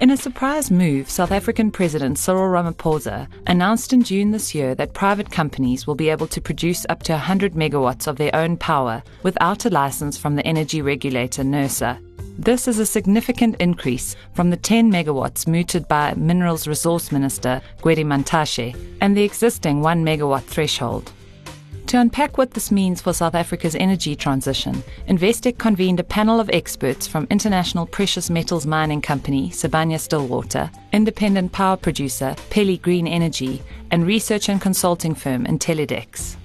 In a surprise move, South African President Cyril Ramaphosa announced in June this year that private companies will be able to produce up to 100 megawatts of their own power without a license from the energy regulator NERSA. This is a significant increase from the 10 megawatts mooted by Minerals Resource Minister Gwede Mantashe and the existing 1 megawatt threshold. To unpack what this means for South Africa's energy transition, Investec convened a panel of experts from international precious metals mining company Sibanye Stillwater, independent power producer Pele Green Energy, and research and consulting firm Intellidex.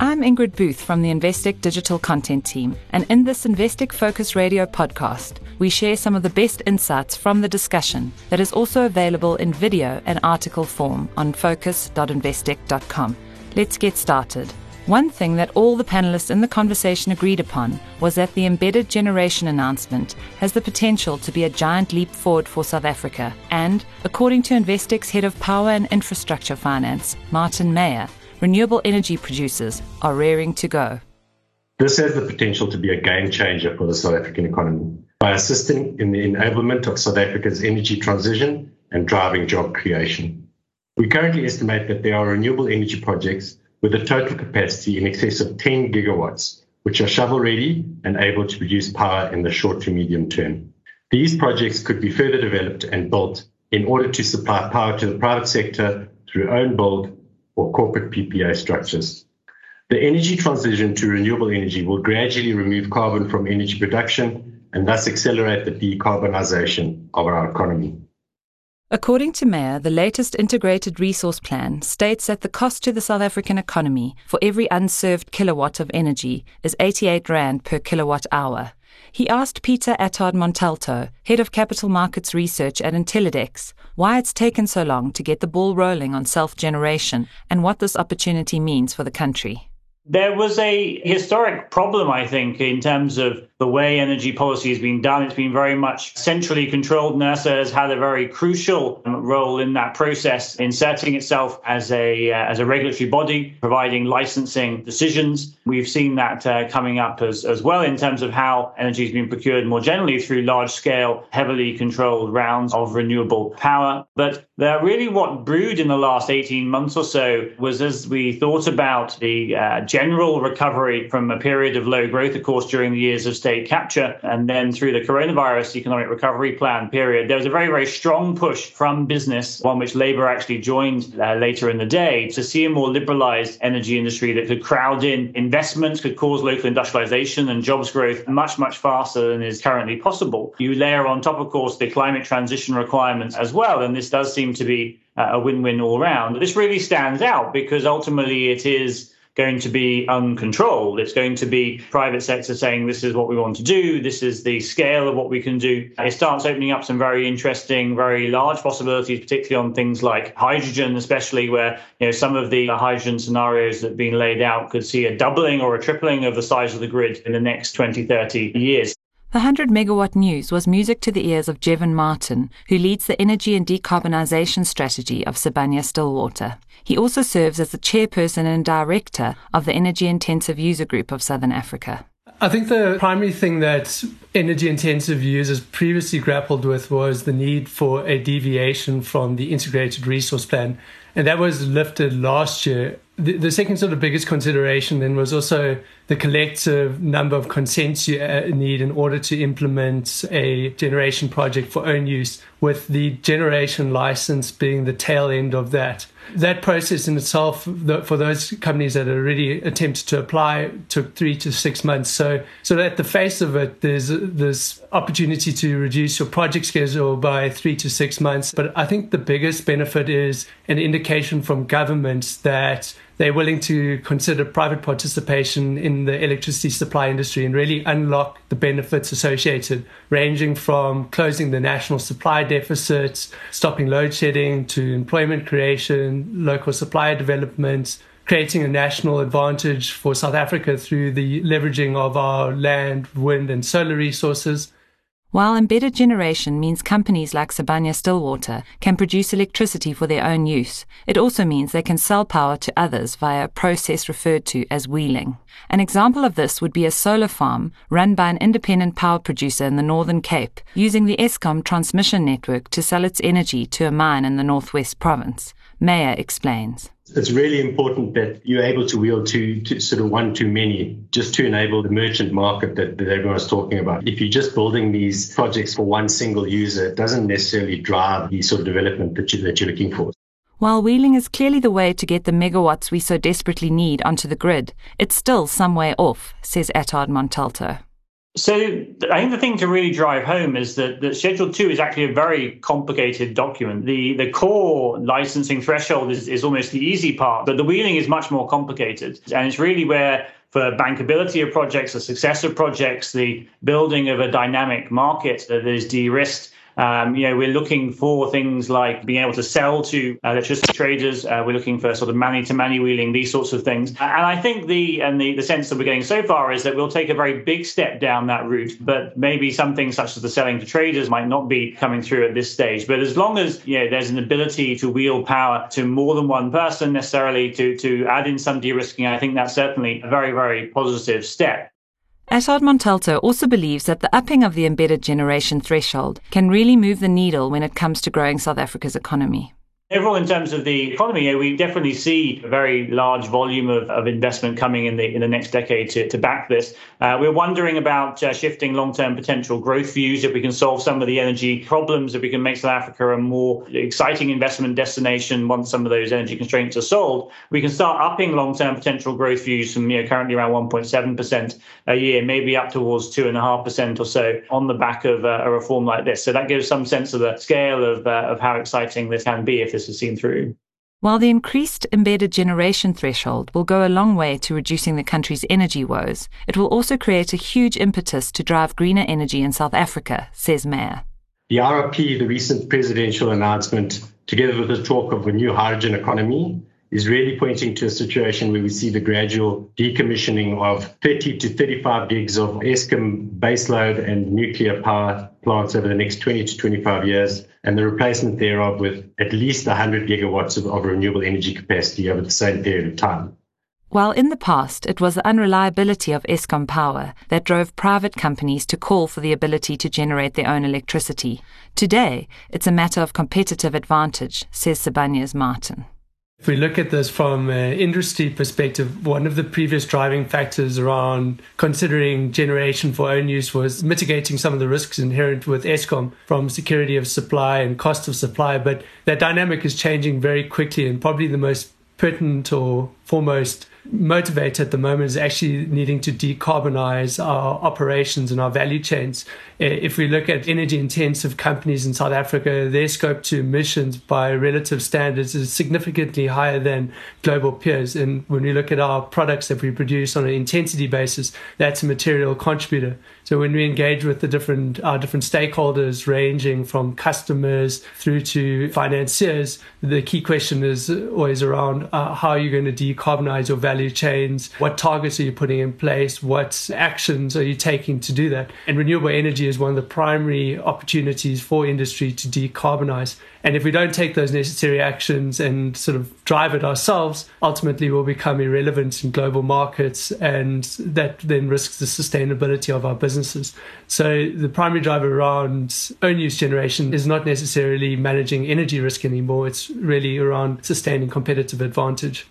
I'm Ingrid Booth from the Investec digital content team, and in this Investec Focus Radio podcast, we share some of the best insights from the discussion that is also available in video and article form on focus.investec.com. Let's get started. One thing that all the panelists in the conversation agreed upon was that the embedded generation announcement has the potential to be a giant leap forward for South Africa. And, according to Investec's head of power and infrastructure finance, Martin Meyer, renewable energy producers are raring to go. This has the potential to be a game changer for the South African economy by assisting in the enablement of South Africa's energy transition and driving job creation. We currently estimate that there are renewable energy projects with a total capacity in excess of 10 gigawatts, which are shovel ready and able to produce power in the short to medium term. These projects could be further developed and built in order to supply power to the private sector through own build or corporate PPA structures. The energy transition to renewable energy will gradually remove carbon from energy production and thus accelerate the decarbonization of our economy. According to Meyer, the latest integrated resource plan states that the cost to the South African economy for every unserved kilowatt of energy is 88 Rand per kilowatt hour. He asked Peter Attard Montalto, head of capital markets research at Intellidex, why it's taken so long to get the ball rolling on self generation and what this opportunity means for the country. There was a historic problem, I think, in terms of the way energy policy has been done. It's been very much centrally controlled. NERSA has had a very crucial role in that process, inserting itself as a uh, as a regulatory body, providing licensing decisions. We've seen that uh, coming up as, as well in terms of how energy has been procured more generally through large scale, heavily controlled rounds of renewable power. But really what brewed in the last 18 months or so was as we thought about the uh, general recovery from a period of low growth, of course, during the years of state capture. And then through the coronavirus economic recovery plan period, there was a very, very strong push from business, one which Labour actually joined uh, later in the day, to see a more liberalized energy industry that could crowd in investments, could cause local industrialization and jobs growth much, much faster than is currently possible. You layer on top, of course, the climate transition requirements as well. And this does seem to be uh, a win win all round. This really stands out because ultimately it is going to be uncontrolled. It's going to be private sector saying this is what we want to do, this is the scale of what we can do. It starts opening up some very interesting, very large possibilities, particularly on things like hydrogen, especially where you know some of the hydrogen scenarios that have been laid out could see a doubling or a tripling of the size of the grid in the next 20, 30 years. The 100 megawatt news was music to the ears of Jevon Martin, who leads the energy and decarbonisation strategy of Sibanye Stillwater. He also serves as the chairperson and director of the Energy Intensive User Group of Southern Africa. I think the primary thing that energy intensive users previously grappled with was the need for a deviation from the integrated resource plan. And that was lifted last year the, the second sort of biggest consideration then was also the collective number of consents you uh, need in order to implement a generation project for own use, with the generation license being the tail end of that. That process in itself, for those companies that already attempted to apply, took three to six months. So, so at the face of it, there's this opportunity to reduce your project schedule by three to six months. But I think the biggest benefit is an indication from governments that they're willing to consider private participation in the electricity supply industry and really unlock the benefits associated, ranging from closing the national supply deficits, stopping load shedding, to employment creation, local supply development, creating a national advantage for South Africa through the leveraging of our land, wind, and solar resources. While embedded generation means companies like Sibanye Stillwater can produce electricity for their own use, it also means they can sell power to others via a process referred to as wheeling. An example of this would be a solar farm run by an independent power producer in the Northern Cape, using the Eskom transmission network to sell its energy to a mine in the Northwest Province. Meyer explains it's really important that you're able to wheel to, to sort of one to many just to enable the merchant market that, that everyone's talking about. If you're just building these projects for one single user, it doesn't necessarily drive the sort of development that, you, that you're looking for. While wheeling is clearly the way to get the megawatts we so desperately need onto the grid, it's still some way off, says Attard Montalto. So I think the thing to really drive home is that, that Schedule 2 is actually a very complicated document. The the core licensing threshold is, is almost the easy part, but the wheeling is much more complicated. And it's really where for bankability of projects, the success of projects, the building of a dynamic market that is de-risked um, you know, we're looking for things like being able to sell to uh, electricity traders. Uh, we're looking for sort of money to money wheeling, these sorts of things. And I think the and the, the sense that we're getting so far is that we'll take a very big step down that route, but maybe something such as the selling to traders might not be coming through at this stage. But as long as you know there's an ability to wheel power to more than one person necessarily to to add in some de-risking, I think that's certainly a very very positive step. Attard Montalto also believes that the upping of the embedded generation threshold can really move the needle when it comes to growing South Africa's economy. Overall, in terms of the economy, we definitely see a very large volume of, of investment coming in the in the next decade to, to back this. Uh, we're wondering about uh, shifting long-term potential growth views. If we can solve some of the energy problems, if we can make South Africa a more exciting investment destination once some of those energy constraints are solved, we can start upping long-term potential growth views from you know, currently around 1.7 percent a year, maybe up towards two and a half percent or so on the back of uh, a reform like this. So that gives some sense of the scale of uh, of how exciting this can be if this is seen through. While the increased embedded generation threshold will go a long way to reducing the country's energy woes, it will also create a huge impetus to drive greener energy in South Africa, says Meyer. The RRP, the recent presidential announcement, together with the talk of a new hydrogen economy, is really pointing to a situation where we see the gradual decommissioning of 30 to 35 gigs of Eskom baseload and nuclear power plants over the next 20 to 25 years, and the replacement thereof with at least 100 gigawatts of, of renewable energy capacity over the same period of time. While in the past it was the unreliability of Eskom power that drove private companies to call for the ability to generate their own electricity, today it's a matter of competitive advantage, says Sibanye's Martin. If we look at this from an industry perspective, one of the previous driving factors around considering generation for own use was mitigating some of the risks inherent with Eskom from security of supply and cost of supply. But that dynamic is changing very quickly, and probably the most pertinent or foremost motivator at the moment is actually needing to decarbonize our operations and our value chains. If we look at energy intensive companies in South Africa, their scope 2 emissions by relative standards is significantly higher than global peers. And when we look at our products that we produce on an intensity basis, that's a material contributor. So when we engage with the different our different stakeholders, ranging from customers through to financiers, the key question is always around uh, how are you going to decarbonize your value chains? What targets are you putting in place? What actions are you taking to do that? And renewable energy is one of the primary opportunities for industry to decarbonize. And if we don't take those necessary actions and sort of drive it ourselves, ultimately we'll become irrelevant in global markets, and that then risks the sustainability of our businesses. So the primary driver around own use generation is not necessarily managing energy risk anymore, it's really around sustaining competitive advantage.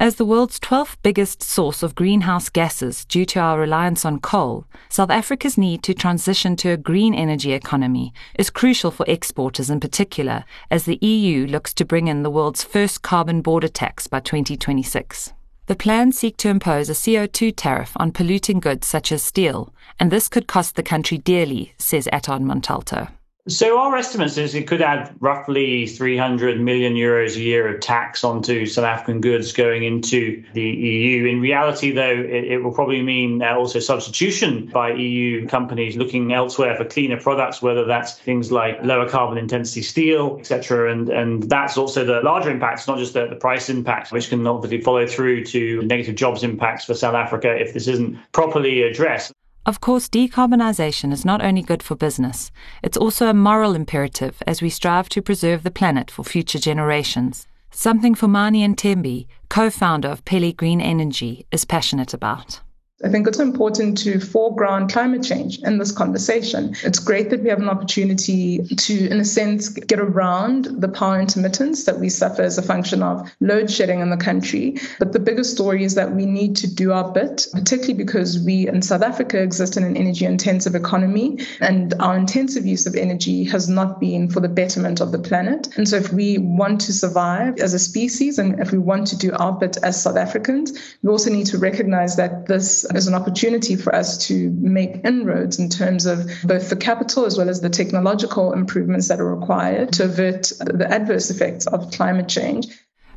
As the world's 12th biggest source of greenhouse gases due to our reliance on coal, South Africa's need to transition to a green energy economy is crucial for exporters in particular, as the EU looks to bring in the world's first carbon border tax by 2026. The plans seek to impose a CO2 tariff on polluting goods such as steel, and this could cost the country dearly, says Attard Montalto. So our estimates is it could add roughly 300 million euros a year of tax onto South African goods going into the EU. In reality, though, it, it will probably mean uh, also substitution by EU companies looking elsewhere for cleaner products, whether that's things like lower carbon intensity steel, etc. And and that's also the larger impacts, not just the, the price impacts, which can obviously follow through to negative jobs impacts for South Africa if this isn't properly addressed. Of course, decarbonisation is not only good for business, it's also a moral imperative as we strive to preserve the planet for future generations. Something Fumani Mthembu, co founder of Pele Green Energy, is passionate about. I think it's important to foreground climate change in this conversation. It's great that we have an opportunity to, in a sense, get around the power intermittence that we suffer as a function of load shedding in the country. But the bigger story is that we need to do our bit, particularly because we in South Africa exist in an energy intensive economy and our intensive use of energy has not been for the betterment of the planet. And so if we want to survive as a species and if we want to do our bit as South Africans, we also need to recognize that this as an opportunity for us to make inroads in terms of both the capital as well as the technological improvements that are required to avert the adverse effects of climate change.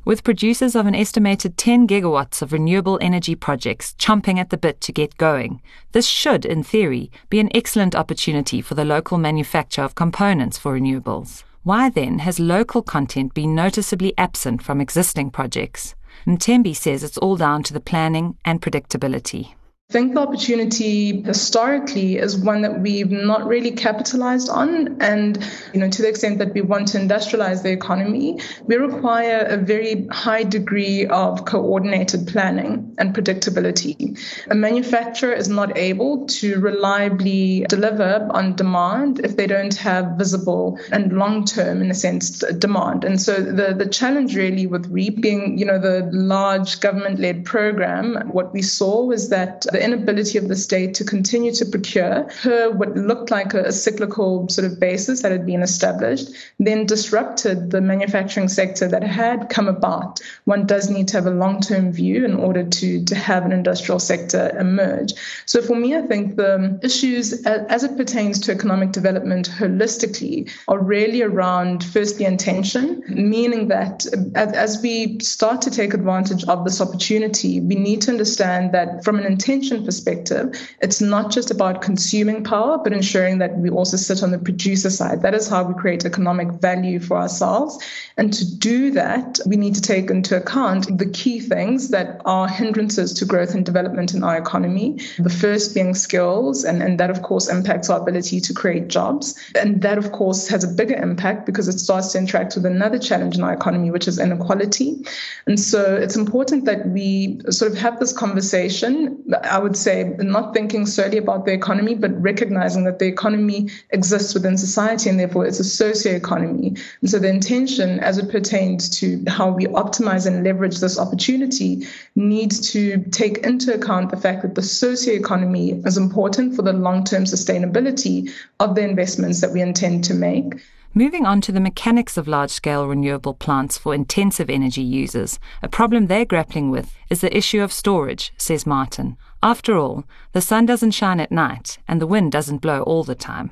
With producers of an estimated 10 gigawatts of renewable energy projects chomping at the bit to get going, this should, in theory, be an excellent opportunity for the local manufacture of components for renewables. Why then has local content been noticeably absent from existing projects? Mthembu says it's all down to the planning and predictability. I think the opportunity historically is one that we've not really capitalized on. And, you know, to the extent that we want to industrialize the economy, we require a very high degree of coordinated planning and predictability. A manufacturer is not able to reliably deliver on demand if they don't have visible and long term, in a sense, demand. And so the, the challenge really with REAP being, you know, the large government led program, what we saw was that the inability of the state to continue to procure per what looked like a, a cyclical sort of basis that had been established, then disrupted the manufacturing sector that had come about. One does need to have a long term view in order to, to have an industrial sector emerge. So for me, I think the issues as it pertains to economic development holistically are really around firstly intention, meaning that as we start to take advantage of this opportunity, we need to understand that from an intention perspective, it's not just about consuming power, but ensuring that we also sit on the producer side. That is how we create economic value for ourselves. And to do that, we need to take into account the key things that are hindrances to growth and development in our economy. The first being skills, and, and that, of course, impacts our ability to create jobs. And that, of course, has a bigger impact because it starts to interact with another challenge in our economy, which is inequality. And so it's important that we sort of have this conversation. I would say not thinking solely about the economy, but recognizing that the economy exists within society and therefore it's a socio-economy. And so the intention as it pertains to how we optimize and leverage this opportunity needs to take into account the fact that the socio-economy is important for the long-term sustainability of the investments that we intend to make. Moving on to the mechanics of large scale renewable plants for intensive energy users, a problem they're grappling with is the issue of storage, says Martin. After all, the sun doesn't shine at night and the wind doesn't blow all the time.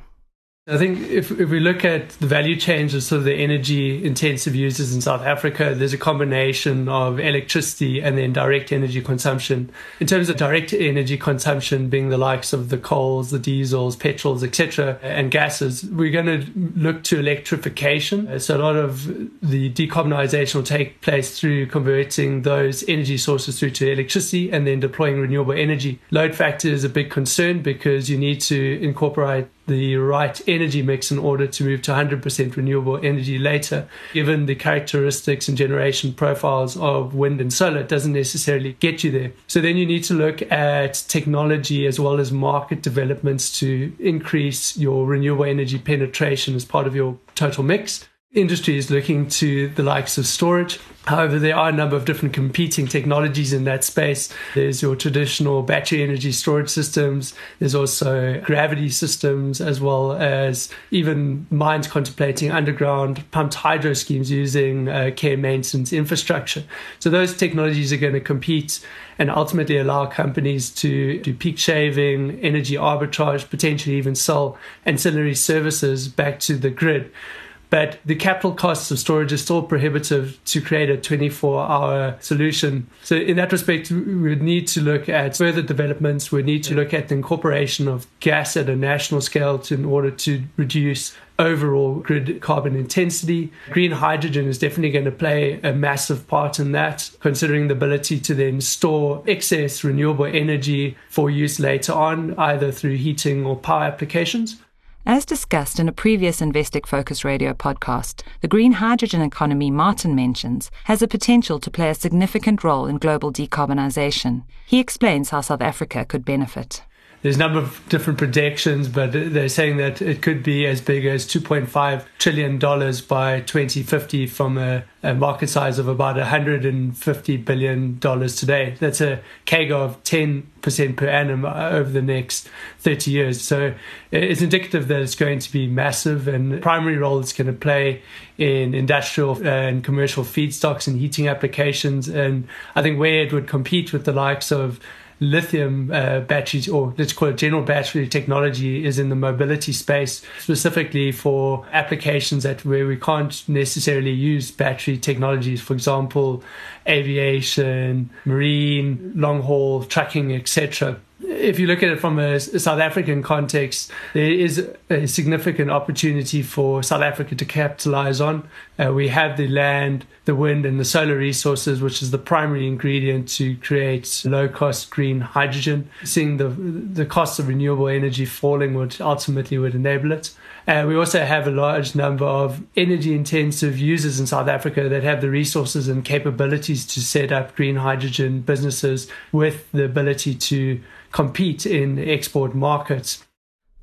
I think if, if we look at the value chains of sort of the energy intensive users in South Africa, there's a combination of electricity and then direct energy consumption. In terms of direct energy consumption being the likes of the coals, the diesels, petrols, etc., and gases, we're going to look to electrification. So a lot of the decarbonization will take place through converting those energy sources through to electricity and then deploying renewable energy. Load factor is a big concern because you need to incorporate the right energy mix in order to move to 100% renewable energy later. Given the characteristics and generation profiles of wind and solar, it doesn't necessarily get you there. So then you need to look at technology as well as market developments to increase your renewable energy penetration as part of your total mix industry is looking to the likes of storage. However, there are a number of different competing technologies in that space. There's your traditional battery energy storage systems. There's also gravity systems, as well as even mines contemplating underground pumped hydro schemes using uh, care maintenance infrastructure. So those technologies are going to compete and ultimately allow companies to do peak shaving, energy arbitrage, potentially even sell ancillary services back to the grid. But the capital costs of storage is still prohibitive to create a 24 hour solution. So, in that respect, we would need to look at further developments. We need to look at the incorporation of gas at a national scale to, in order to reduce overall grid carbon intensity. Green hydrogen is definitely going to play a massive part in that, considering the ability to then store excess renewable energy for use later on, either through heating or power applications. As discussed in a previous Investec Focus Radio podcast, the green hydrogen economy Martin mentions has the potential to play a significant role in global decarbonisation. He explains how South Africa could benefit there's a number of different projections, but they're saying that it could be as big as $2.5 trillion by 2050 from a, a market size of about $150 billion today. That's a CAGR of 10% per annum uh, over the next 30 years. So it's indicative that it's going to be massive and the primary role it's going to play in industrial uh, and commercial feedstocks and heating applications. And I think where it would compete with the likes of lithium uh, batteries, or let's call it general battery technology, is in the mobility space, specifically for applications that where we can't necessarily use battery technologies. For example, aviation, marine, long haul trucking, etc if you look at it from a South African context, there is a significant opportunity for South Africa to capitalize on. Uh, we have the land, the wind, and the solar resources, which is the primary ingredient to create low cost green hydrogen. Seeing the, the cost of renewable energy falling would ultimately would enable it. Uh, we also have a large number of energy intensive users in South Africa that have the resources and capabilities to set up green hydrogen businesses with the ability to compete in export markets.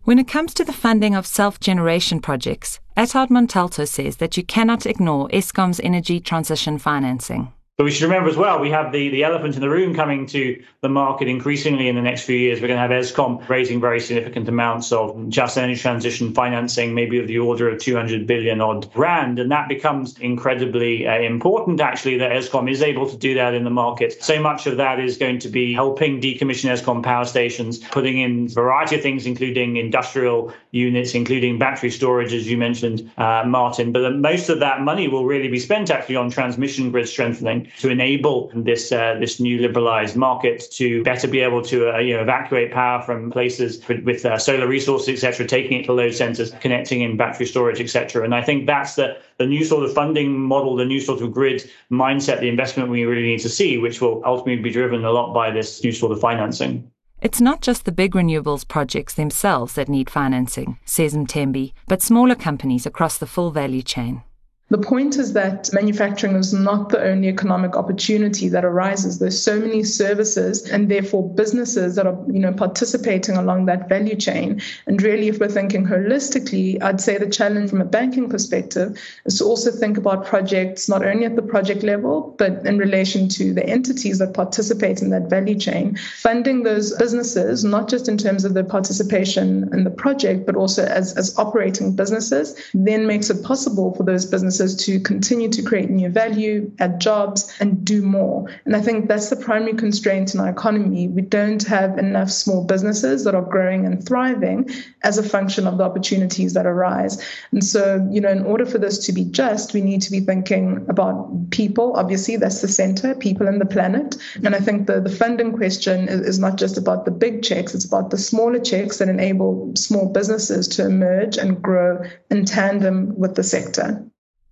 When it comes to the funding of self generation projects, Attard Montalto says that you cannot ignore Eskom's energy transition financing. But we should remember as well, we have the, the elephant in the room coming to the market increasingly in the next few years. We're going to have Eskom raising very significant amounts of just energy transition financing, maybe of the order of 200 billion odd rand. And that becomes incredibly uh, important, actually, that Eskom is able to do that in the market. So much of that is going to be helping decommission Eskom power stations, putting in a variety of things, including industrial units, including battery storage, as you mentioned, uh, Martin. But most of that money will really be spent actually on transmission grid strengthening to enable this uh, this new liberalized market to better be able to uh, you know evacuate power from places with, uh, solar resources, etc., taking it to load centers, connecting in battery storage, etc. And I think that's the the new sort of funding model, the new sort of grid mindset, the investment we really need to see, which will ultimately be driven a lot by this new sort of financing. It's not just the big renewables projects themselves that need financing, says Mthembu, but smaller companies across the full value chain. The point is that manufacturing is not the only economic opportunity that arises. There's so many services and therefore businesses that are, you know, participating along that value chain. And really, if we're thinking holistically, I'd say the challenge from a banking perspective is to also think about projects not only at the project level, but in relation to the entities that participate in that value chain, funding those businesses, not just in terms of the participation in the project, but also as, as operating businesses, then makes it possible for those businesses businesses to continue to create new value, add jobs, and do more. And I think that's the primary constraint in our economy. We don't have enough small businesses that are growing and thriving as a function of the opportunities that arise. And so, you know, in order for this to be just, we need to be thinking about people. Obviously, that's the center, people and the planet. And I think the, the funding question is, is not just about the big checks, it's about the smaller checks that enable small businesses to emerge and grow in tandem with the sector.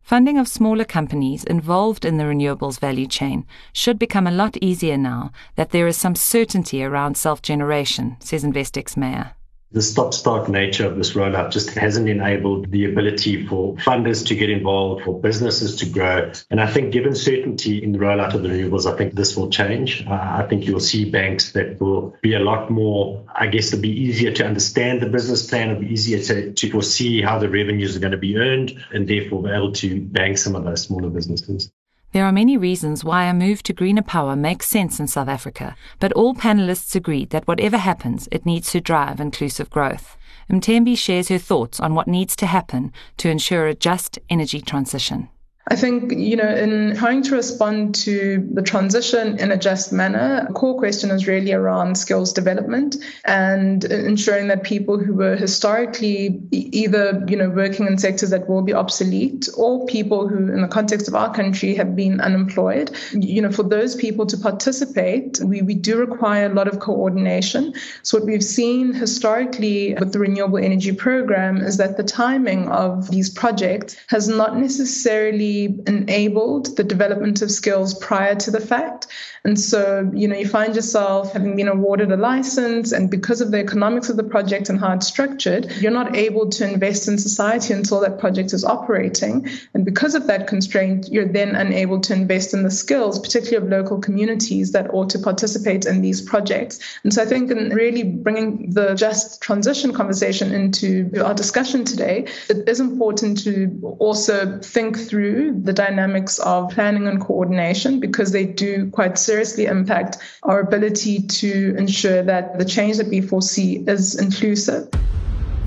Funding of smaller companies involved in the renewables value chain should become a lot easier now that there is some certainty around self generation, says Investec's Meyer the stop start nature of this rollout just hasn't enabled the ability for funders to get involved, for businesses to grow. And I think, given certainty in the rollout of the renewables, I think this will change. Uh, I think you'll see banks that will be a lot more, I guess, it'll be easier to understand the business plan, it'll be easier to, to foresee how the revenues are going to be earned, and therefore be able to bank some of those smaller businesses. There are many reasons why a move to greener power makes sense in South Africa, but all panelists agreed that whatever happens, it needs to drive inclusive growth. Mthembu shares her thoughts on what needs to happen to ensure a just energy transition. I think, you know, in trying to respond to the transition in a just manner, a core question is really around skills development and ensuring that people who were historically either, you know, working in sectors that will be obsolete or people who, in the context of our country, have been unemployed, you know, for those people to participate, we, we do require a lot of coordination. So what we've seen historically with the renewable energy program is that the timing of these projects has not necessarily enabled the development of skills prior to the fact. And so, you know, you find yourself having been awarded a license, and because of the economics of the project and how it's structured, you're not able to invest in society until that project is operating. And because of that constraint, you're then unable to invest in the skills, particularly of local communities that ought to participate in these projects. And so I think in really bringing the just transition conversation into our discussion today, it is important to also think the dynamics of planning and coordination because they do quite seriously impact our ability to ensure that the change that we foresee is inclusive.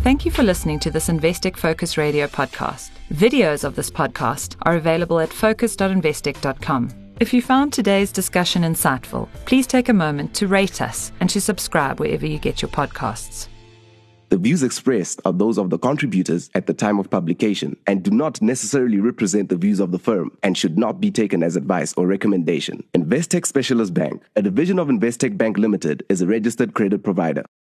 Thank you for listening to this Investec Focus Radio podcast. Videos of this podcast are available at focus.investec.com. If you found today's discussion insightful, please take a moment to rate us and to subscribe wherever you get your podcasts. The views expressed are those of the contributors at the time of publication and do not necessarily represent the views of the firm and should not be taken as advice or recommendation. Investec Specialist Bank, a division of Investec Bank Limited, is a registered credit provider.